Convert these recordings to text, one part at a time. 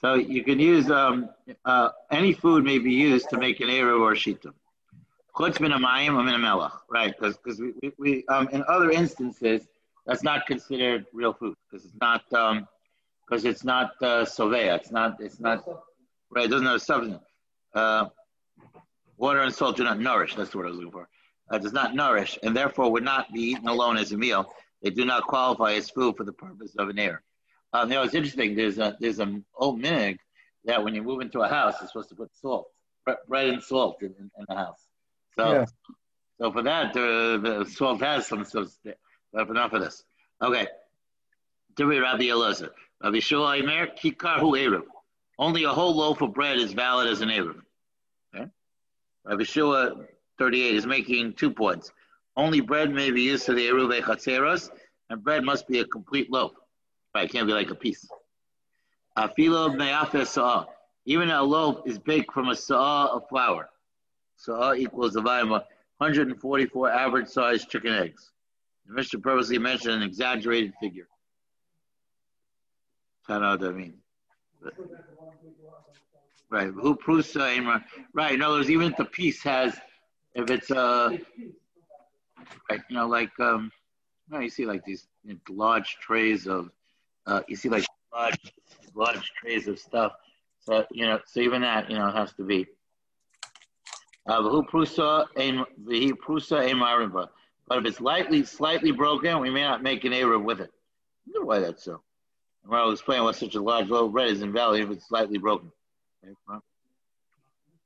So you can use um, uh, any food may be used to make an eruv or a. Min right? Because we, we, um, in other instances that's not considered real food because it's not because um, it's not uh, sovea. It's not it's not right. It doesn't have substance. Uh, water and salt do not nourish. That's what I was looking for. Uh, does not nourish, and therefore would not be eaten alone as a meal. They do not qualify as food for the purpose of an air. Um, you know, it's interesting. There's a there's an old minhag that when you move into a house, you're supposed to put salt, bread and salt in, in, in the house. So, yeah. so for that, uh, the salt has some. substance. but enough of this. Okay. Dibri Rabbi Elazar. Rabbi Shua Aimer, Kikar Hu Eruv. Only a whole loaf of bread is valid as an Eruv. Okay. Rabbi Shua 38 is making two points. Only bread may be used for the Eruv Chatzeros, and bread must be a complete loaf. Right, it can't be like a piece. A Afilo Me'afeh Sa'ah. Even a loaf is baked from a sa'ah of flour. Sa'ah equals the volume of 144 average sized chicken eggs. The Mishnah purposely mentioned an exaggerated figure. I don't know what that means. Right. Who prusa Right. In other words, even if the piece has, if it's uh, right, you know, like um, you, know, you see like these large trays of, uh, you see like large, large trays of stuff. So you know, so even that, you know, has to be. Uh, but if it's lightly, slightly broken, we may not make an Eruv with it. I wonder why that's so. And I'll explain why such a large loaf of bread is invalid if it's slightly broken.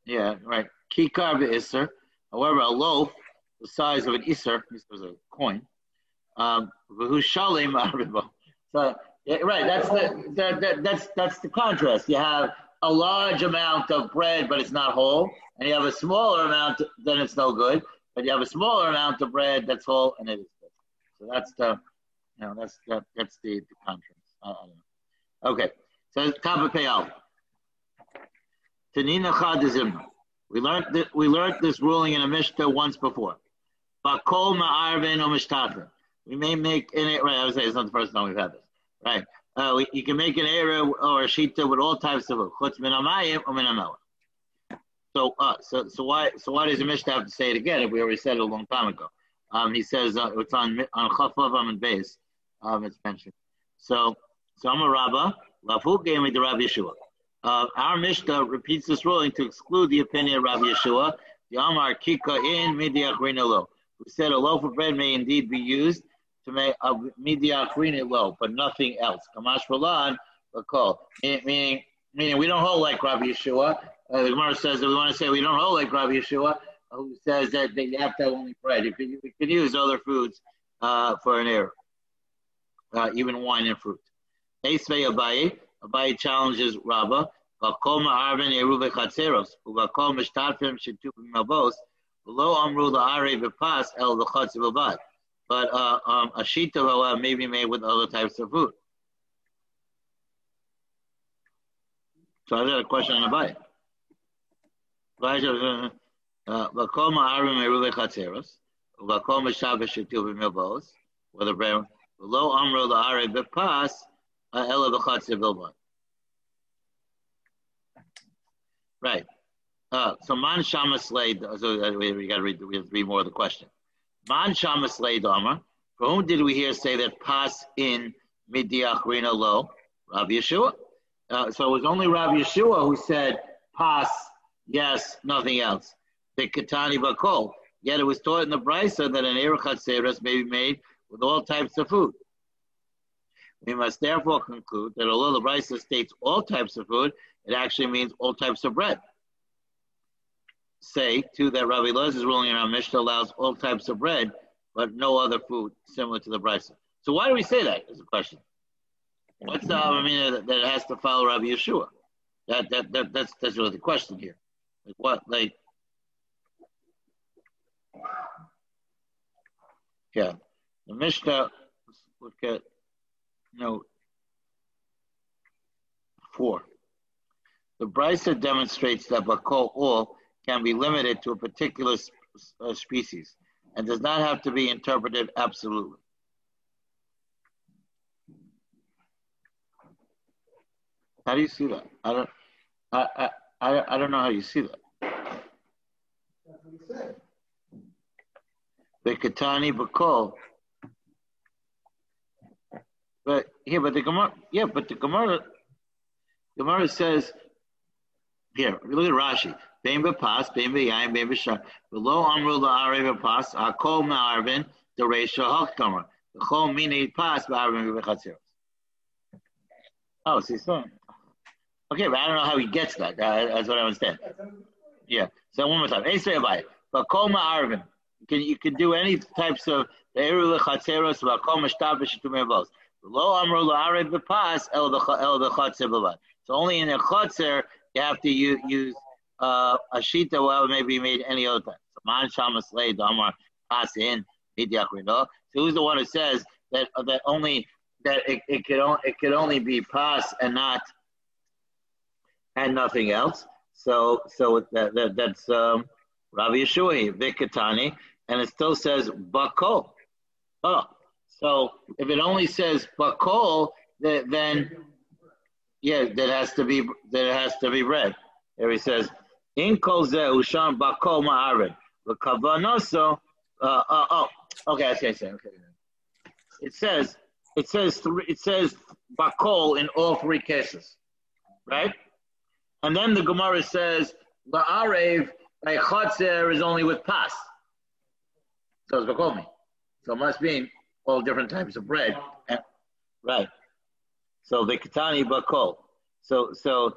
Yeah, right. Kikar Isser. However, a loaf the size of an Isser, this was a coin, um, so yeah, right, that's the that, that, that's that's the contrast. You have a large amount of bread, but it's not whole, and you have a smaller amount, then it's no good but you have a smaller amount of bread that's whole and it is good. So that's the, you know, that's that, that's the, the contrast. Okay, so Kava Peyal. Tanina Chadizim. We learned that we learned this ruling in a Mishnah once before. Bakol ma'arvin o We may make in it. Right, I was saying it's not the first time we've had this. Right. Uh, you can make an area or a shita with all types of. Chutz so, uh, so, so why, so why does the Mishnah have to say it again if we already said it a long time ago? Um, he says uh, it's on on Chaflav and base. Um, it's mentioned. So, so I'm a Rabbah. Lafu gave me the Rabbi Yeshua. Uh, our Mishnah repeats this ruling to exclude the opinion of Rabbi Yeshua. The Amar Kika in Midiakrina lo, who said a loaf of bread may indeed be used to make a Midiakrina lo, but nothing else. Kamash call meaning meaning we don't hold like Rabbi Yeshua. Uh, the Gemara says that we want to say we don't hold like Rabbi Yeshua, who says that they have to only bread. You can, use other foods uh, for an air, uh, even wine and fruit. Esvei Abaye, Abaye challenges Rabbah. Vakol ma'arvin eruve chatzeros, below amru v'pas el v'chatz v'vad. But uh, um, a shita may be made with other types of food. So I got a question on b'pas, ela b'chatzer bilbon. Right. Uh, so man shamas laid. So uh, we, we got to read. We have to read more of the question. Man shamas laid Amar. For whom did we hear say that pas in midiachrina lo? Rabbi Yeshua. Uh, so it was only Rabbi Yeshua who said pas Yes, nothing else. The Katani Bakol. Yet it was taught in the Brisa that an Eruv Chatzeros may be made with all types of food. We must therefore conclude that although the Brisa states all types of food, it actually means all types of bread. Say, too, that Rabbi Lez's ruling in our Mishnah allows all types of bread, but no other food similar to the Brisa. So why do we say that? Is the question. What's the mean that has to follow Rabbi Yeshua? That, that, that that's that's really the question here. Like what? Like, yeah. The Mishnah, let's look at note four. The Brisa demonstrates that Bakol all can be limited to a particular uh, species and does not have to be interpreted absolutely. How do you see that? I don't. I I I, I don't know how you see that. The Katani Bakol. But here, but the Gemara, yeah, but the Gemara, Gemara says here. Look at Rashi. Bein b'pas, bein b'yayin, bein b'shar. Below amru la'arei b'pas, akol ma'arvin, the reisha hakkamar. The chol mini pas b'arvin b'chatziros. Oh, see, so okay, but I don't know how he gets that. Uh, that's what I understand. Yeah. So one more time. Esrei abayit. Bakol ma'arvin. You can you can do any types of be'eru lechatzeros bakol mashtav b'shitumei avos. Below amru la'arei b'pas el the el the chatzer. So only in a chatzer you have to use uh, a shita well maybe made any other time. So man shamas lay damar pass in So who's the one who says that that only that it, it could only it could only be pass and not and nothing else. So so that, that that's um, Rabbi Yeshua Vikatani, and it still says bakol. Oh, so if it only says bakol, then yeah, that has to be that has to be read. There he says, "In kol usham bakol ma'arid v'kavanoso." Uh, uh, oh, okay, see, okay. It says it says it says bakol in all three cases, right? And then the Gemara says la'arev a chotzer is only with pas. So it's bakol me. So it must mean all different types of bread, right? So the Katani Bakol. So so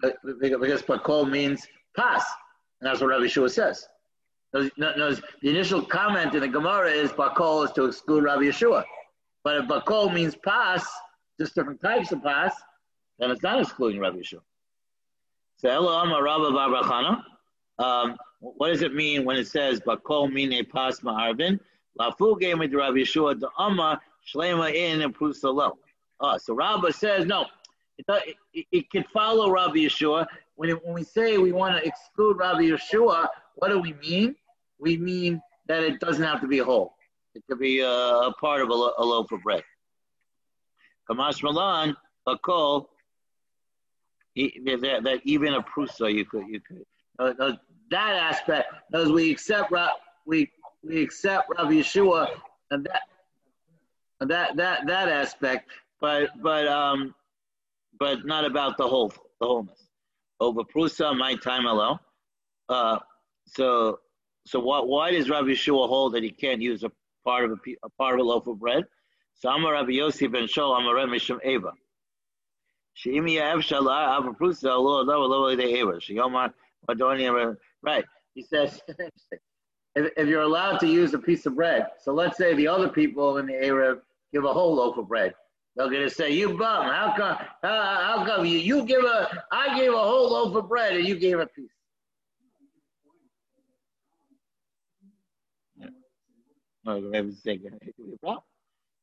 Because Pakol means pass, and that's what Rabbi Yeshua says. The initial comment in the Gemara is Bakol is to exclude Rabbi Yeshua. But if Bakol means pass, just different types of pass, then it's not excluding Rabbi Yeshua. So Elohim Rabba Barachana. Um, what does it mean when it says Bakol mine pas ma'arvin? Lafuge with Rabbi Yeshua the Amma Shlema in and Prusalo. Oh, so Rabba says no. It, it, it can follow Rabbi Yeshua. When, it, when we say we want to exclude Rabbi Yeshua, what do we mean? We mean that it doesn't have to be a whole. It could be a, a part of a, a, loaf of bread. Kamash Malan, a kol, that, that even a prusa you could you could uh, uh, that aspect as we accept we we accept Rabbi Yeshua and that that that that aspect, but but um, but not about the whole the wholeness. Over prusa, my time alone. Uh, so so what? Why does Rabbi Yeshua hold that he can't use a part of a, a part of a loaf of bread? So I'm a Rabbi Yossi ben Shol, I'm a Rabbi Mishum Eva. Right. He says. if, if you're allowed to use a piece of bread, so let's say the other people in the area give a whole loaf of bread. They're to say, "You bum! How come? Uh, how come you you give a? I gave a whole loaf of bread and you gave a piece."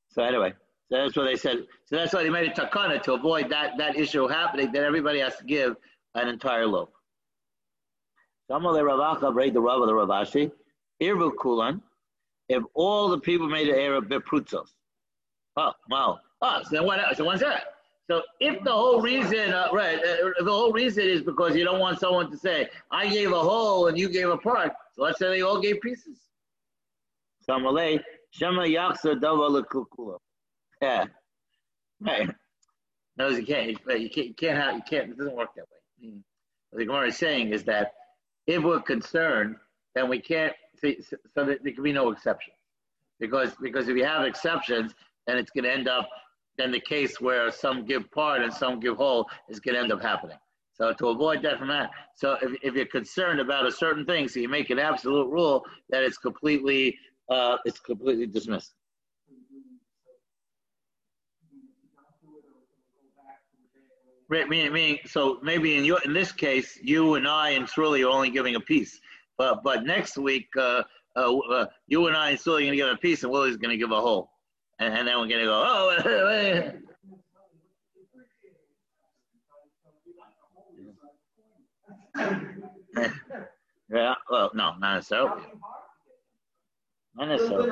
So anyway, so that's what they said. So that's why they made a takana to avoid that that issue happening. That everybody has to give an entire loaf. Ravacha the Rav of the Ravashi. Irvu Kulan, if all the people made an error, Beprutzos. Oh, wow. Oh, so what, so what's that? So if the whole reason, uh, right, uh, the whole reason is because you don't want someone to say, I gave a whole and you gave a part. So let's say they all gave pieces. Samalei, Shema Yaksa Dava Lekukula. Yeah. Right. No, you can't. You can't. You can't have. You can't. It doesn't work that way. What the Gemara is saying is that if we're concerned, then we can't see, so that there can be no exception. Because because if you have exceptions, then it's going to end up then the case where some give part and some give whole is going to end up happening. So to avoid that from that, so if, if you're concerned about a certain thing, so you make an absolute rule that it's completely uh, it's completely dismissed. Right, meaning, meaning, so maybe in your in this case, you and I and Shirley are only giving a piece, but but next week, uh, uh, uh, you and I and Shirley are going to give a piece, and Willie's going to give a whole, and, and then we're to go, oh. yeah, well, no, not necessarily. Not necessarily.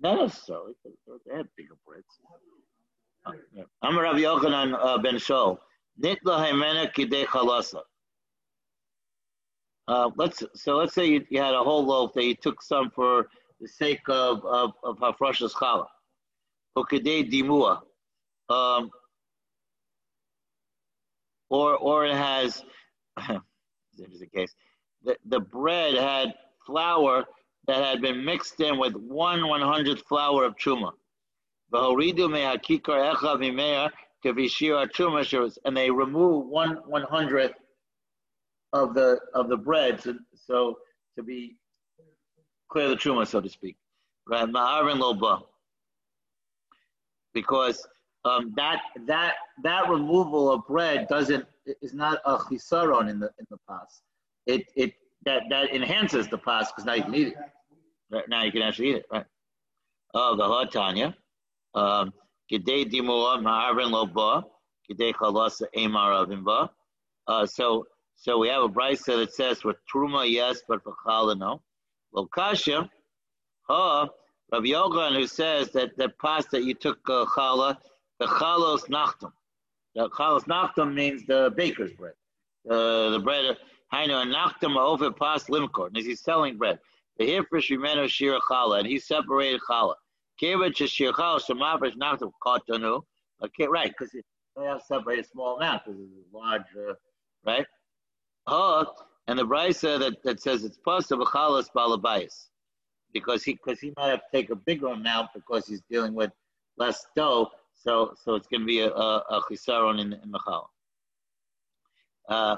Not necessarily. They have bigger breads. I'm Rabbi Yochanan uh, ben Shol. Nitla Haimena Kidei Chalasa. Uh, let's so let's say you, you, had a whole loaf that you took some for the sake of of, of Hafrashas Chala. Ukidei Dimua. Um, or or it has is the case. The, the bread had flour that had been mixed in with one one hundredth flour of truma. And they remove one one hundredth of the of the bread, so, so to be clear the truma, so to speak. Right, because um, that that that removal of bread doesn't is not a chisaron in the in the pas. It it that that enhances the pas because now you can eat it. Right, now you can actually eat it. Right. Oh, the hot Tanya. Um, Gidei dimua ma'arvin lo ba. Gidei chalasa emar avin ba. Uh, so so we have a brisa that says for truma yes, but for chala no. Lokasha, ha. Rabbi Yogan who says that the pas that you took uh, chala, the chalos nachtum. The chalos nachtum means the baker's bread. Uh, the bread, hainu nachtum over pas limkor. And he's selling bread. The hirfish remenu shira chala, and he separated chala. Keva shira chala shemafish nachtum katanu. Okay, right, because they have separated a small amount because it's large, uh, right? Oh, and the brisa that, that says it's possible chalas balabayis because he because he might have to take a bigger amount because he's dealing with less dough so so it's going to be a, a, a chisaron in, in the challah. Uh,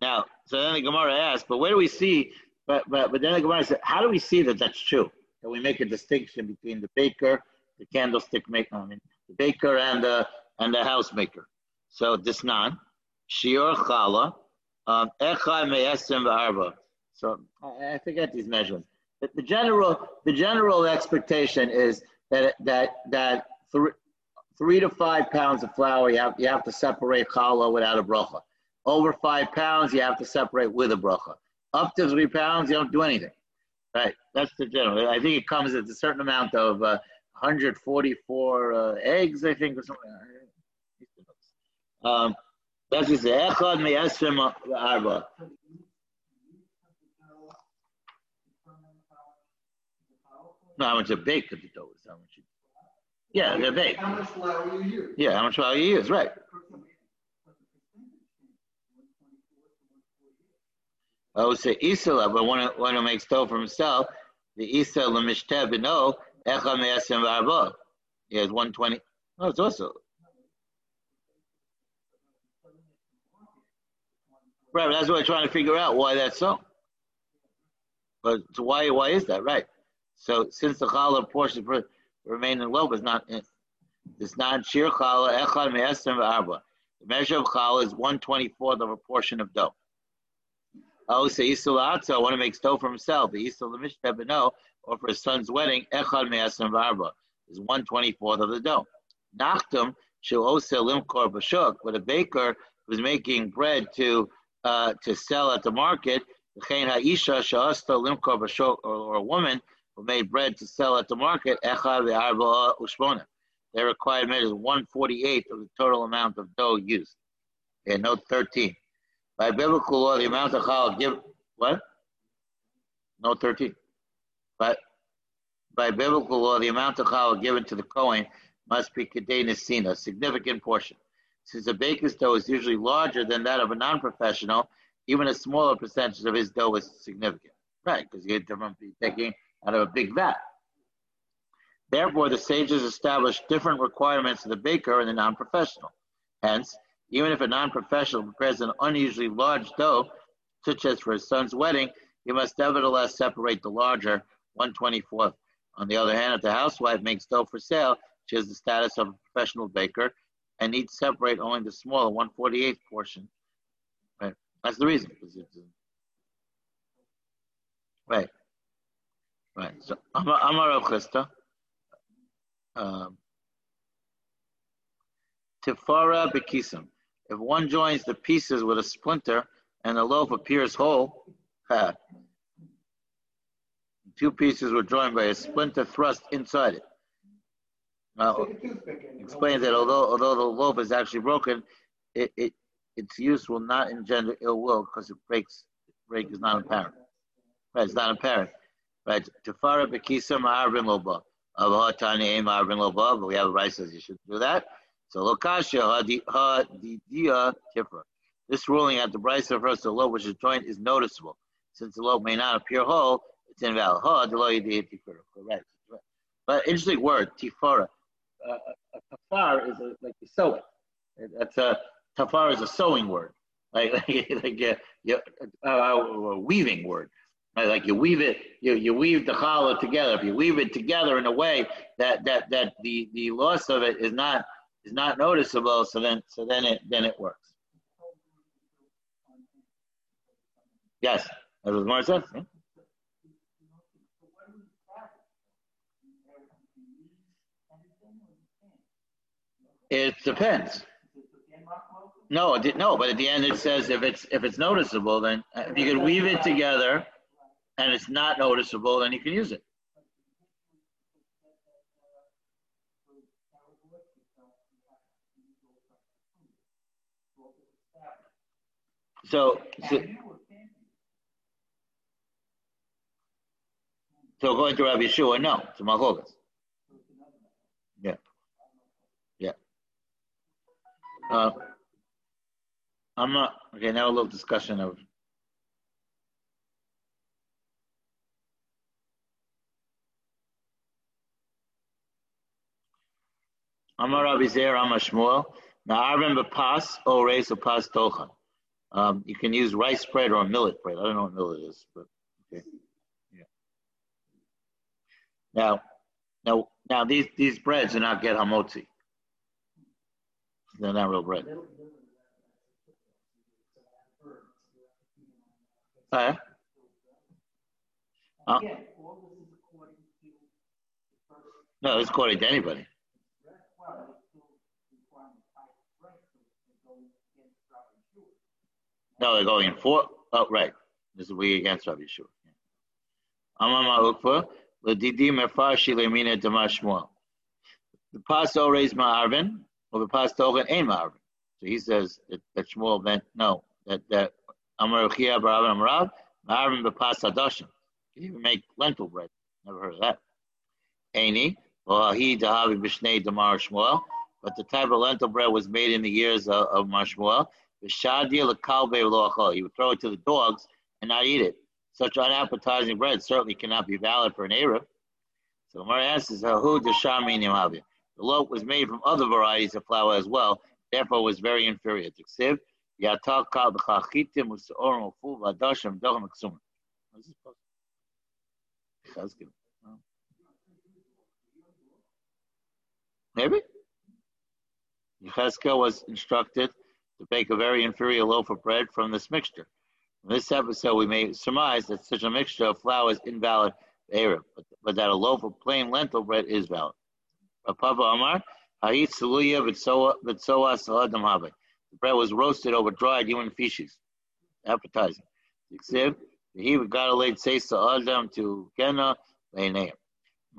now, so then the Gemara asks, but where do we see? But but but then the Gemara says, how do we see that that's true? That we make a distinction between the baker, the candlestick maker, I mean the baker and the and the house maker. So this non shiur challah um, v'arba. So I, I forget these measurements. The general the general expectation is that that that three three to five pounds of flour, you have, you have to separate challah without a bracha. Over five pounds, you have to separate with a bracha. Up to three pounds, you don't do anything. Right, that's the general. I think it comes at a certain amount of uh, 144 uh, eggs, I think, or something. Um, that's just echad me'esrim arba. No, how much a bake the dough is how much you yeah, they're baked. How much flour you use? Yeah, how much flour you use, right. I would say Isla, but one one who makes dough for himself, the Isa Lamishte Bino, Echa Me'asim V'arba. He has 120. Oh, it's also. Right, but that's what we're trying to figure out why that's so. But so why why is that? Right. So since the challah portion for remain in low is not it's not shir challah echad me'esem v'arba. The measure of challah is one twenty fourth of a portion of dough. Oh, say isul atza, want to make dough for himself. The isul beno, or for his son's wedding, echad me'esem v'arba is one twenty fourth of the dough. Nachtum shel ose limkor Bashuk, but a baker who's making bread to uh, to sell at the market, ha'isha she'asta limkor Bashuk, or a woman made bread to sell at the market, Echa Their required measure is 148 of the total amount of dough used. Okay, note 13. By biblical law, the amount of challah give what? Note 13. But by biblical law, the amount of challah given to the Kohen must be nesina, a significant portion. Since a baker's dough is usually larger than that of a non-professional, even a smaller percentage of his dough is significant. Right, because you're taking out of a big vat. Therefore, the sages established different requirements of the baker and the non-professional. Hence, even if a non-professional prepares an unusually large dough, such as for his son's wedding, he must nevertheless separate the larger 124th. On the other hand, if the housewife makes dough for sale, she has the status of a professional baker and eat separate only the smaller 148th portion. Right. That's the reason. Right. Right. So Amar Rav Chisda. Um, Tifara bekisim. If one joins the pieces with a splinter and the loaf appears whole, ha, two pieces were joined by a splinter thrust inside it. Now, explains that although although the loaf is actually broken, it, it its use will not engender ill will because it breaks break is not apparent. Right, it's not apparent. Right. Tafara bekisa ma'arvin loba. Avhatani aim ma'arvin loba, but we have a right says you should do that. So lokasha hadidia tifra. This ruling at the Bryce of first the lobe which is joint is noticeable. Since the lobe may not appear whole, it's invalid. Ha Correct. But interesting word, tifara. Uh, a tafar is a, like a it. That's a tafar is a sewing word, like like, like a, a, a, weaving word. Like you weave it, you, you weave the challah together. If you weave it together in a way that that that the the loss of it is not is not noticeable, so then so then it then it works. Yes, as was more says. Yeah? It depends. No, no, but at the end it says if it's if it's noticeable, then uh, if you can weave it together, and it's not noticeable, then you can use it. So, so, so going to Rabbi Yeshua, no, to Malchogas. Yeah. Yeah. Uh, I'm not, okay, now a little discussion of Amar Rabbi Zer Amar Shmuel. Na'arvim b'pas o reis pas tochan. Um, you can use rice bread or millet bread. I don't know what millet is, but okay. Yeah. Now, now, now these these breads do not get hamotzi. They're not real bread. Uh, uh, no, it's according to anybody. No, they're going for. Oh, right. This is we against Rabbi Yeshua. The pasto raised ma'arvin, or the pasto ain ma'arvin. So he says that, that Shmuel meant no that that Amar Chia Barav Amarav ma'arvin b'pas hadashim. You can even make lentil bread. Never heard of that. Aini well he dahavi b'shnei demar Shmuel. But the type of lentil bread was made in the years of, of Marshmuel. He would throw it to the dogs and not eat it. Such unappetizing bread certainly cannot be valid for an Arab. So Mara asks, "Who The loaf was made from other varieties of flour as well, therefore was very inferior. Ksiv, yatal kal. Maybe? Yechezkel was instructed to bake a very inferior loaf of bread from this mixture. In this episode, we may surmise that such a mixture of flour is invalid but, but, that a loaf of plain lentil bread is valid. Papa. The bread was roasted over dried human feces. Appetizing. He got a late say Sa'adam to Gena Leineim.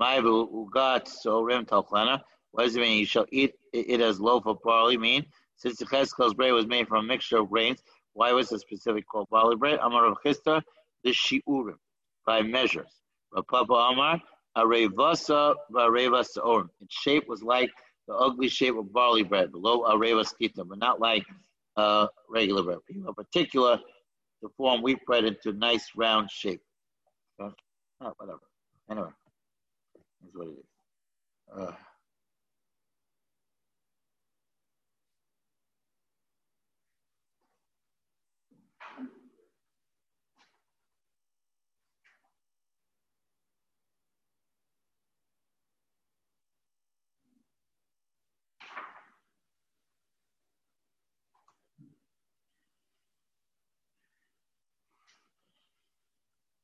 Maibu Ugat So Rem Talklana. What does it mean? You shall eat it as loaf of barley mean? Since the Cheskel's bread was made from a mixture of grains, why was it specific called barley bread? Amar of Chisda, the shiurim, by measures. Papa Amar, arevasa v'areva sa'orim. Its shape was like the ugly shape of barley bread, below areva skita, but not like uh, regular bread. In particular, to form wheat bread into a nice round shape. Oh, whatever. Anyway, that's what it is. Uh,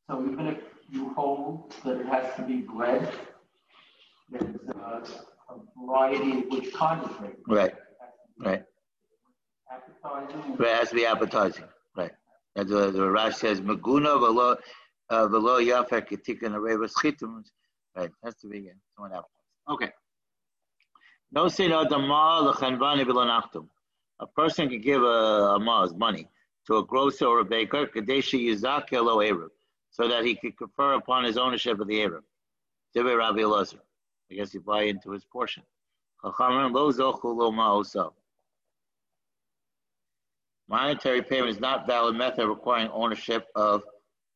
So even if you hold that it has to be bread, there's a, a variety of which kind of bread. Right. Right. Appetizing. Right, it has to be appetizing. Right. As the, the Rash says, Maguna velo uh, velo yafek etikan areva schitum. Right, has to be again. Someone appetizing. Okay. No sin adama lechanvani v'lanachtum. A person can give a, a maz money to a grocer or a baker, kadeshi yizak elo eruv, so that he could confer upon his ownership of the eruv. Tibe Rabbi Elazar. I guess you buy into his portion. Monetary payment is not valid method requiring ownership of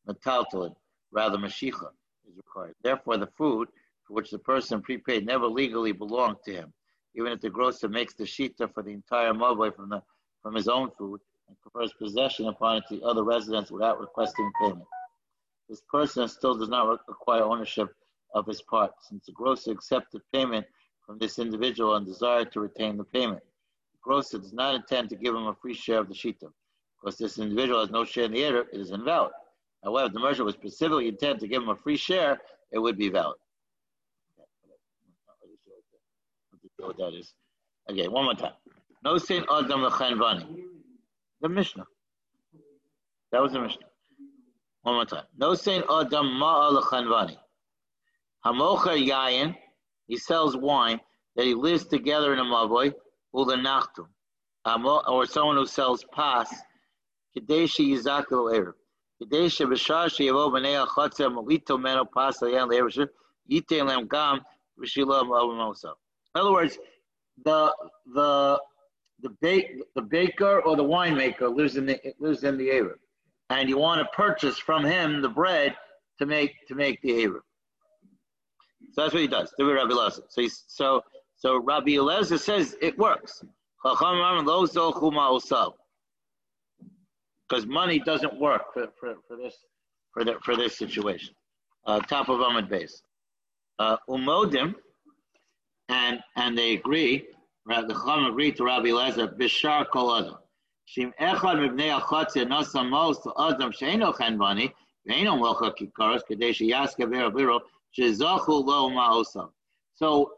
metaltalin. Rather, mashicha is required. Therefore, the food for which the person prepaid never legally belonged to him, even if the grocer makes the shita for the entire mobile from the from his own food and confers possession upon it to other residents without requesting payment. This person still does not require ownership of his part, since the grocer accepted payment from this individual and desired to retain the payment The grocer does not intend to give him a free share of the shita. Because this individual has no share in the Erev, it is invalid. However, if the merchant was specifically intent to give him a free share, it would be valid. What that is. Okay, one more time. No sin adam lechanvani. The Mishnah. That was the Mishnah. One more time. No sin adam ma'a lechanvani. Hamocha yayin. He sells wine that he lives together in a mavoy ulanachtum, or someone who sells pas, kadeshi yizakil erev. Kadeshi b'shar sheyavo b'nei achatzer molito meno pas layan le'erev yitain lem gam v'shilam avamosa. In other words, the the the bake the baker or the winemaker lives in the lives in the erev, and you want to purchase from him the bread to make to make the erev. So that's what he does. Dhib Rabbi Laza. So so so Rabbi Eliezer says it works. Because money doesn't work for, for, for this for the, for this situation. Uh, top of Ahmed base. Uh, umodim, and and they agree. The Chacham agree to Rabbi Eliezer bishar kol adam. Chenvani veino mocha kikaros kadei sheyaska verabiro shezachu lo ma'osam. So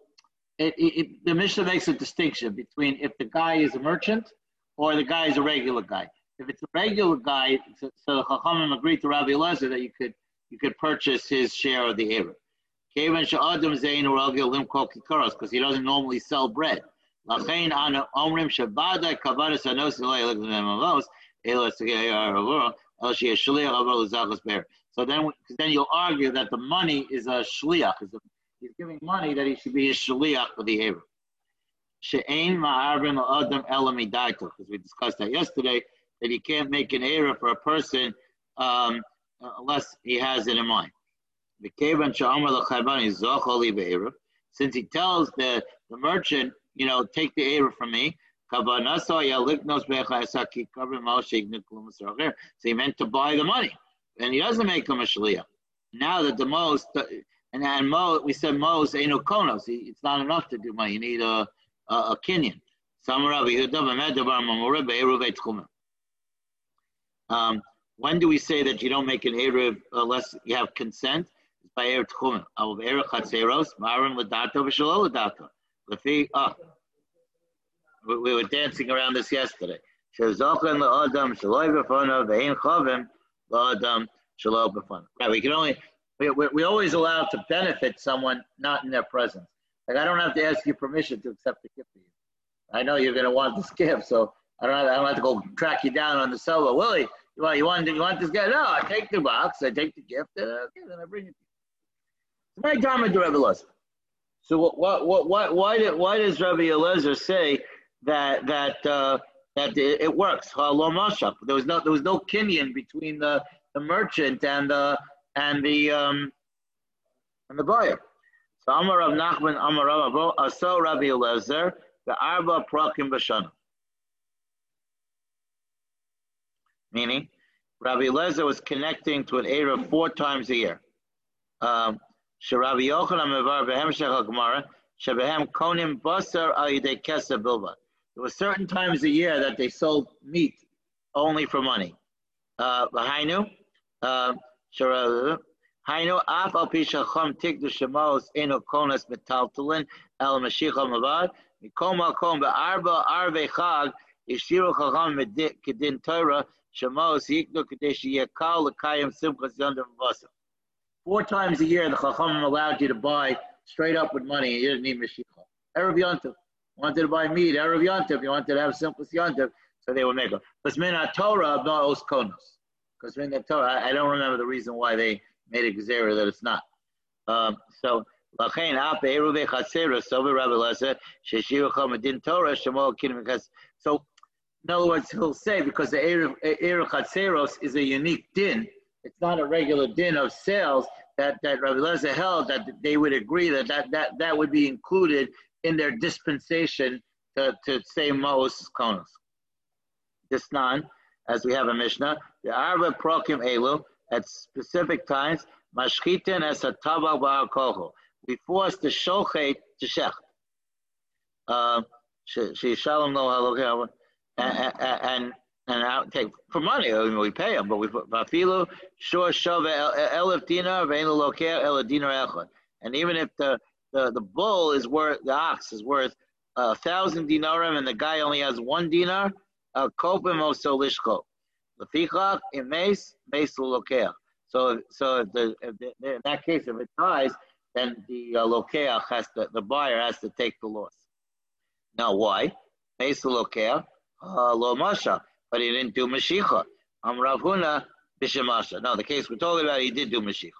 it, it, the Mishnah makes a distinction between if the guy is a merchant or the guy is a regular guy. If it's a regular guy, so, so Chachamim agreed to Rabbi Elazar that you could you could purchase his share of the Erev. Because he doesn't normally sell bread. So then, then you'll argue that the money is a shliach, he's giving money that he should be a shaliach for the Erev. She'ein ma'arvim adam elamidaito, because we discussed that yesterday, that he can't make an Erev for a person um, unless he has it in mind. Since he tells the, the merchant, you know, take the Erev from me, so he meant to buy the money. And he doesn't make him a shaliach. Now that the most, and then Mo, we said Mo's Eino Konos. It's not enough to do money. You need a, a, a Kinyan. Um, when do we say that you don't make an Erev unless you have consent? It's by Erev Tchumim. Lefi, ah. We, we were dancing around this yesterday. Right, we can only, we, we, we always allow to benefit someone not in their presence. Like I don't have to ask you permission to accept the gift you. I know you're going to want this gift, so I don't have, I don't have to go track you down on the cell. Willie, you want you want you want this gift? No, I take the box, I take the gift, and okay, then I bring it. My Rabbi Elazar. So what what what why did why does Rabbi Elazar say that that uh, that it, works? There was no there was no kinyan between the the merchant and the and the um, and the buyer. So Amar Rav Nachman, Amar Rav Aso Rabbi Eliezer, the Arba Prakim Bashana. Meaning, Rabbi Eliezer was connecting to an Erev four times a year. Um, Sherabi Yochanan Behem Shechal Gemara, Shebehem Konim Basar Al Yidei Kesa Bilba. There were certain times a year that they sold meat only for money. Uh, uh Hainu af al pisha chum tik the shemos eno konas metaltalin el mashiach mavad mikom makom be'arba arve chag yishiru chacham kedin Torah shemos yiknu kadesh yekal lekayim simchas yondim vasa. Four times a year, the chacham allowed you to buy straight up with money, you didn't need mashiach. Erev yontiv wanted to buy meat. Erev yontiv you wanted to have simchas yontiv, so they would make. But min Torah no os konos. Because Torah, I don't remember the reason why they made a gzera that it's not. Um, so Rabbi Lesa Sheshiva Chomadin Torah Shemol Kinim because so in other words he'll say because the Eruv Chatzeros is a unique din it's not a regular din of sales that that Rabbi Leza held that they would agree that that that, that would be included in their dispensation to, to say Mos Konos. This non, as we have a Mishnah, the Arba Prokim Elu, at specific times, mashchitin as a tava ba'akoho. We force the shochet to shech. Uh, she shalom no halokeh and and and out take for money. I mean, we pay them, but we vafilu shor shove elef dinar echad. And even if the, the the bull is worth the ox is worth a thousand dinarim and the guy only has one dinar, a kopim also lishko. Lefichach in mace, mace. So, so if the, if the, in that case, if it dies, then the uh, has to, the buyer has to take the loss. Now, why? Mace lokeach, uh, lo masha, but he didn't do mashicha. Am Ravuna bishemasha. No, the case we're talking about, he did do mashicha.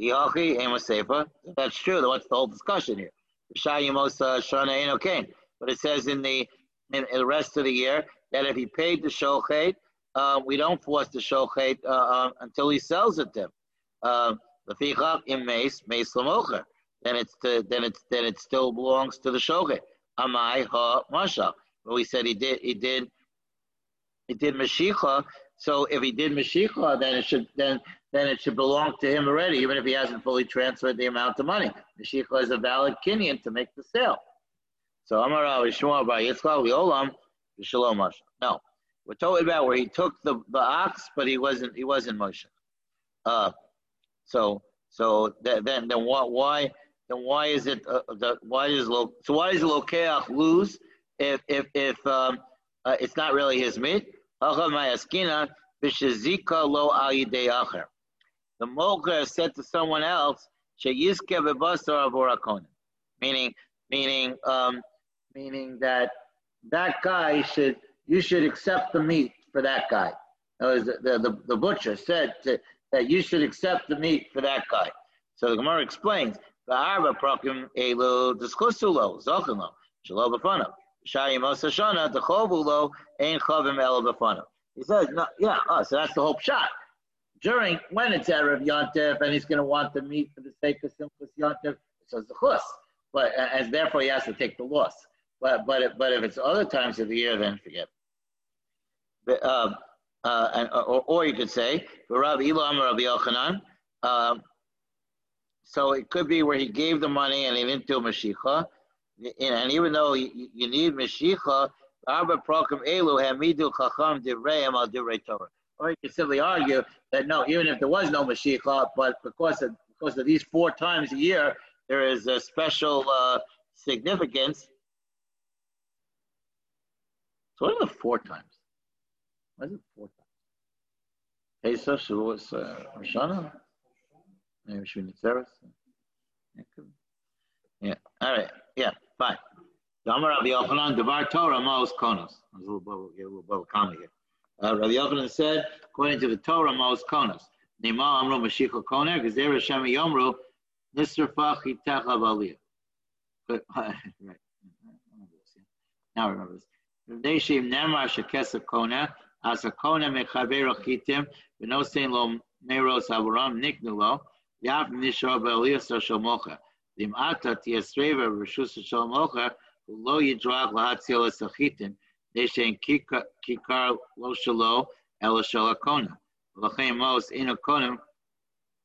Yachi ema That's true. What's the whole discussion here? But it says in the in, the rest of the year that if he paid the shochet, uh, we don't force the shochet uh, uh, until he sells it to him. Uh. Then it's the, then it's then it still belongs to the shochet. Amai ha masha. But we said he did he did he did mashicha. So if he did mashicha, then it should then then it should belong to him already, even if he hasn't fully transferred the amount of money. Mashicha is a valid kinyan to make the sale. So Amar Shmuel by Yitzchak Olam Shalom. No. We're talking about where he took the, the ox, but he wasn't he wasn't Moshe. Uh, so so that, then then what why then why is it uh, the why is lo, so why does Lokeach lose if if if um, uh, it's not really his meat? The mocher said to someone else, meaning meaning um, meaning that that guy should you should accept the meat for that guy. The, the, the, the butcher said to, that you should accept the meat for that guy. So the Gemara explains, the arba prokim elu diskusulo, zochino, shalo b'fanav. Shayim osashana, the chovulo, ein chovim el b'fanav. He says, no, yeah, oh, so that's the whole shot. During, when it's Erev Yontif, and he's going to want the meat for the sake of Simchas Yontif, so it's the chus. But, as therefore he has to take the loss. But, but, but if it's other times of the year, then forget uh, uh, and, or, or, you could say, Rav Elam or Rav Yochanan. Uh, so it could be where he gave the money and he didn't do And even though you, you need Mashicha, Arba Prokim Elu Hamidu Chacham Divrayim al Divrei Torah. Or you could simply argue that no, even if there was no Mashicha, but because of, because of these four times a year, there is a special uh, significance. So what are the four times? Why is it four times? Pesach, Shavuos, uh, Hashanah? Maybe Shmini Tzeres? Yeah. All right. Yeah. Fine. Damar Rabbi Yochanan, Devar Torah, Maos Konos. There's a little bubble, a little bubble comma here. Uh, Rabbi Yochanan said, according to the Torah, Maos Konos. Nima Amro Mashiach Koner, Gezer Hashem Yomru, Nisrafach Yitech Avaliyah. Now remember this. Neshim Nemar Shekesa Koner, Asakona mechaver chitim v'nosein lo neros avoram niknu lo yav nishor b'eliyasar shel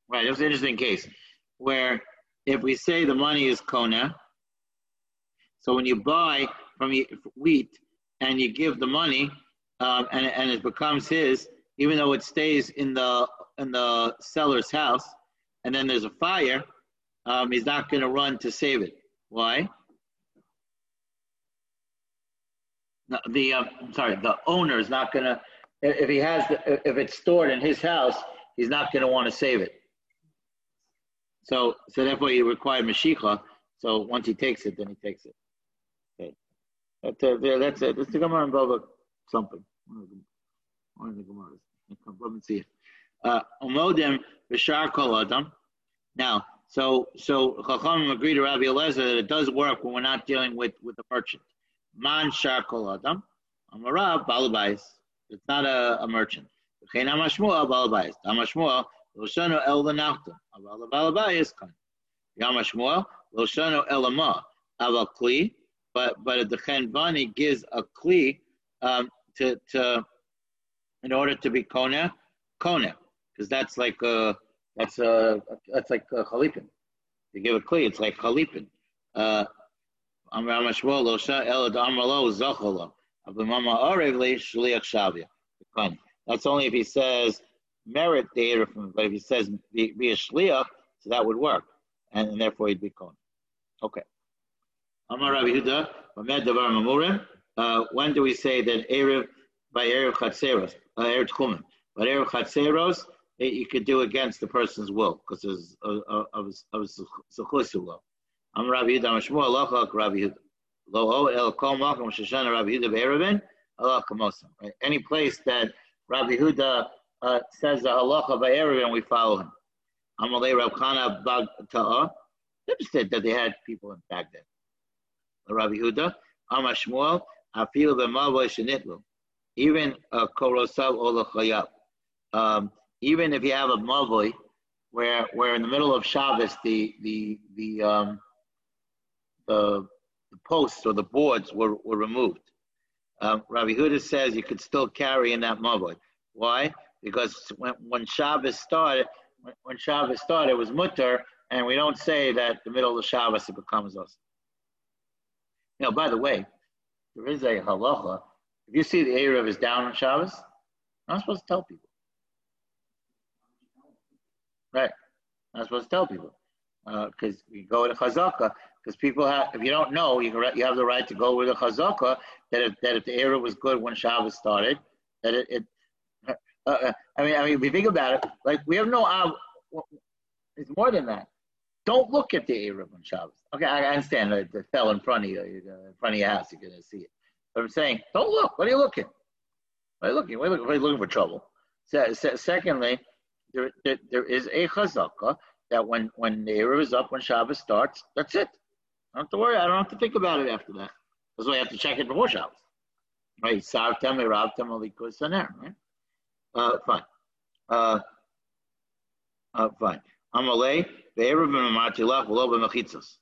right that's an interesting case where if we say the money is kona so when you buy from wheat and you give the money um, and, and it becomes his, even though it stays in the in the seller's house, and then there's a fire, um, he's not going to run to save it. Why? No, the um, sorry, the owner is not going to. If he has, the, if it's stored in his house, he's not going to want to save it. So, so therefore, you require mashicha. So once he takes it, then he takes it. Okay, that's uh, that's it. That's the Gemara in something. One of the Gemaras. Let me see. Uh, Umodim b'shar kol adam. Now, so so Chachamim agree to Rabbi Eliezer that it does work when we're not dealing with with the merchant. Man shar kol adam. Amarav balabais. It's not a, a merchant. V'chein amashmua balabais. Amashmua loshanu el lenachta. Aval balabais kan. Yamashmua loshanu el ama. Aval kli. But but the Chen gives a kli um, to to in order to be kona kona because that's like a that's a that's like a chalipin. You give a kli, it's like chalipin. Uh, that's only if he says merit the Erifim, but if he says be, be a shliach, so that would work, and, and therefore he'd be kon. Okay. Amar Rabbi uh, when do we say that Erev by Eruv Chatzeros, uh, Erev Tchumen? But Eruv Chatzeros, you could do against the person's will because there's of Sechusu law. I'm Rabbi Yehuda Mashmua Allah Rabbi Yehuda. Lo el kol makom sheshana Rabbi Yehuda be'erevin Allah kamosam. Any place that Rabbi Yehuda uh, says the halacha be'erevin, we follow him. Amalei Rav Chana Bag Ta'a. Interested that they had people in Baghdad. Rabbi Yehuda, Amashmuel, Afil b'mavoy shenitlu. Even a korosav olachayab. Um, even if you have a mavoi, where where in the middle of Shabbos the the the um, the, the posts or the boards were, were removed. Um, Rabbi Huda says you could still carry in that mavoi. Why? Because when when Shabbos started, when, when Shabbos started, it was mutter, and we don't say that the middle of Shabbos it becomes us. You know, by the way, there is a halacha. If you see the Erev is down on Shabbos, I'm not supposed to tell people. Right. I'm not supposed to tell people. Because uh, you go to chazaka, because people have, if you don't know, you, you have the right to go with a chazaka that if, that if the era was good when Shabbos started, that it, it uh, uh, I mean, I mean, if you think about it, like we have no, uh, it's more than that. Don't look at the Erev on Shabbos. Okay, I understand that it fell in front of you, in front of your house, you're going to see it. But I'm saying, don't look. What are you looking? What are you looking? What are you looking, are you looking for trouble? So, so, secondly, there, there, there is a chazaka that when, when the Erev is up, when Shabbos starts, that's it. I don't have to worry. I don't have to think about it after that. That's why I have to check it before Shabbos. Right? Sartem, Erabtem, Alikus. Right? Uh, fine. Uh, uh, fine. Amalei, Be'erevim Matilach, V'lo B'mechitzos.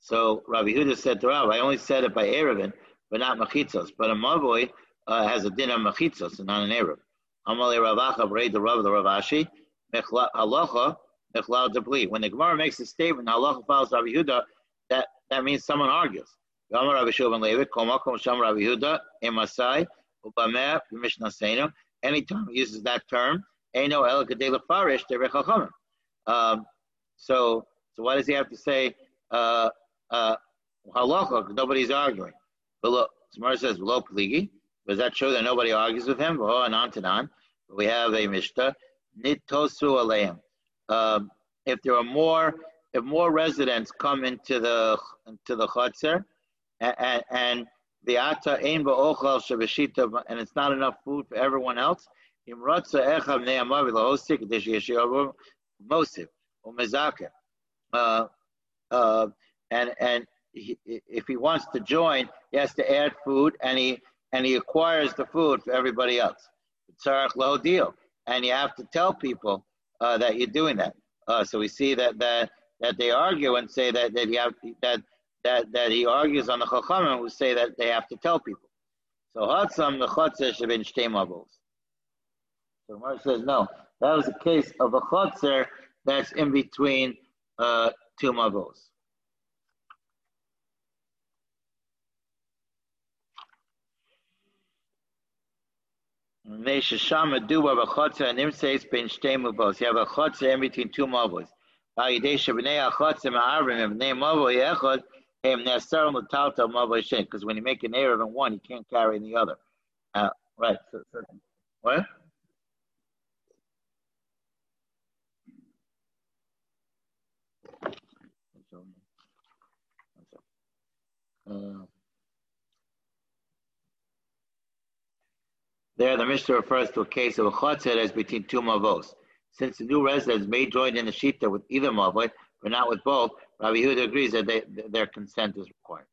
So Rabbi Huda said to Rav, I only said it by Erevin, but not Mechitzos. But a Mavoy uh, has a din of Mechitzos and not an Erev. Amalei Ravacha, B'rei the Rav, the Ravashi, Halacha, Mechlal Debli. When the Gemara makes a statement, Halacha follows Rabbi Huda, that, that means someone argues. Gamar Rabbi Shulman Levi, Komakom Sham Rabbi Huda, Emasai, Ubameh, Mishnah Anytime he uses that term, Eino El Kadela Farish, Derech um, so, so why does he have to say uh, uh, halacha? Nobody's arguing. But look, Samar says below pligi. Does that show that nobody argues with him? Oh, and on and on. We have a mishnah nitosu aleim. Um, if there are more, if more residents come into the into the chutzner, and, and the ata ein ba'ochal shabashita, and it's not enough food for everyone else. Imratza echav ne'amar v'lohosik d'shiyashiyavu mosif umezaka. Uh, uh, and and he, if he wants to join, he has to add food, and he and he acquires the food for everybody else. Tzarech lo deal, and you have to tell people uh, that you're doing that. Uh, so we see that that that they argue and say that that you have that that that he argues on the chachamim who say that they have to tell people. So hatzam the chotzer should be shtei So Mar says no. That was a case of a chotzer that's in between uh, two mavos. You have a chotza in between two mavos. Because when you make an error in one, you can't carry in the other. Uh, right. So, so, what? Uh, there, the Mishnah refers to a case of a chotzet as between two mavos. Since the new residents may join in the shita with either mavot, but not with both, Rabbi Yehuda agrees that they, their consent is required.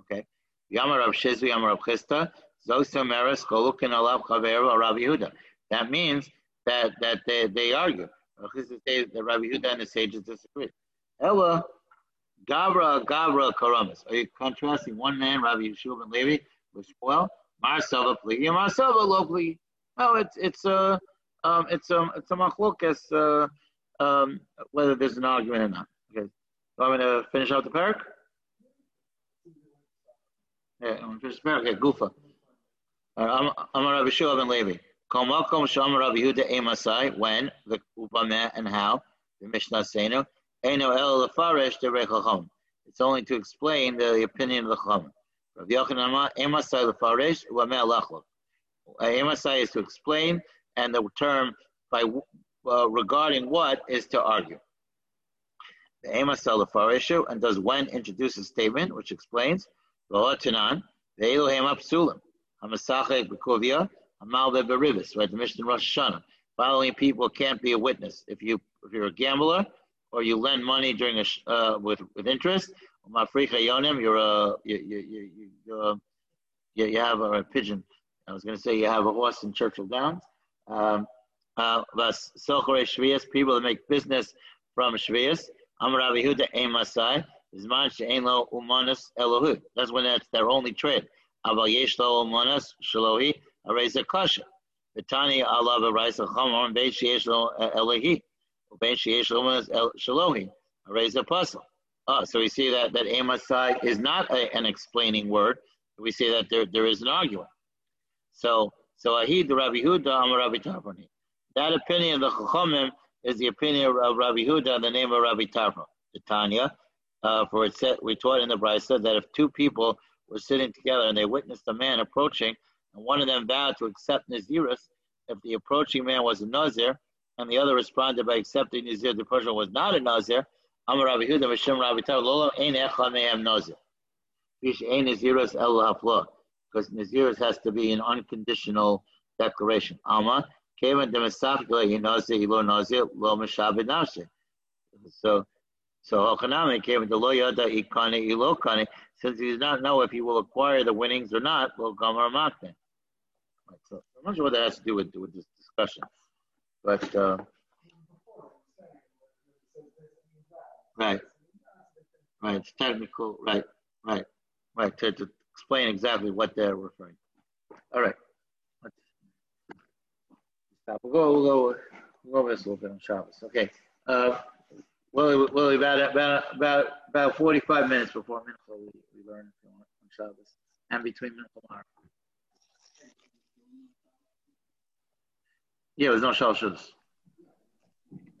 Okay. Yamar Rav Shizvi, Yamar Rav Chisda, Zosemeres, Golukin Alav Chaver, Rabbi Yehuda. That means that that they, they argue. Rav Chisda says that Rabbi Yehuda and the sages disagree. Ella, Gavra, Gavra, Karamas. Are you contrasting one man, Rabbi Yeshua ben Levi, with Shmuel? Marsava pligi, Marsava locally. No, it's it's a um, it's a it's a machlokas uh, um, whether there's an argument or not. Okay, so I'm going to finish out the parak. Yeah, I'm finish the parak. Okay, Gufa. Uh, I'm Rabbi Shua ben Levi. Kol makom sham Rabbi Yehuda emasai when the upameh and how the Mishnah Seinu eno el lefarish the rechachom. It's only to explain the opinion of the chacham. Rabbi Yochanan emasai lefarish lachlok. Emasai is to explain and the term by uh, regarding what is to argue. The Emasel issue and does when introduce a statement which explains V'otanan the Elohim Apsulim Hamasachek Bekovia Hamal Berivis right the Mishnah Rosh Hashanah following people can't be a witness if you if you're a gambler or you lend money during a uh, with with interest you're a you you you, you, you, you have a, a pigeon I was going to say you have a horse in Churchill Downs um, uh, people that make business from Shvias. Amar Rabbi Huda Emasai. Zman she'en lo umanas elohu. That's when that's their only trade. Aval yesh lo umanas shalohi areza kasha. V'tani alav areza chamor bein sheyesh lo elohi. Bein sheyesh lo umanas shalohi areza pasal. Ah, so we see that that Emasai is not a, an explaining word. We see that there there is an argument. So so Ahid Rabbi Huda Amar Rabbi Tarfoni. That opinion of the Chachamim is the opinion of Rabbi Huda in the name of Rabbi Tarfon. The Tanya, uh, for it said, we taught in the Brisa that if two people were sitting together and they witnessed a man approaching, and one of them vowed to accept Naziris, if the approaching man was a Nazir, and the other responded by accepting Nazir, the person was not a Nazir, Amar Rabbi Huda Rabbi Lolo Ein Echa Nazir. Fish Ein El because Naziris has to be an unconditional declaration. Kevin Demasafik, he knows that he lo nazir, lo Meshabed Nafshe. So, so Hochanami came to Lo Yada Ikane Ilokane, since he does not know if he will acquire the winnings or not, Lo Gamar Makne. So, I'm not sure what that has to do with, with this discussion. But, uh, right, right, it's technical, right, right, right, to, to explain exactly what they're referring to. All right. Let's stop. We'll go, we'll go, we'll go over this a little bit on Shabbos. Okay. Uh, well, well, about, about, about, about 45 minutes before Mincha, we, we learn on Shabbos and between Mincha tomorrow. Yeah, there's no Shabbos.